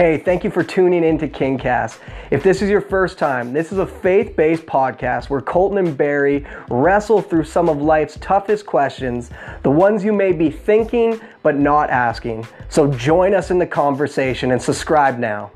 Hey, thank you for tuning in to KingCast. If this is your first time, this is a faith based podcast where Colton and Barry wrestle through some of life's toughest questions, the ones you may be thinking but not asking. So join us in the conversation and subscribe now.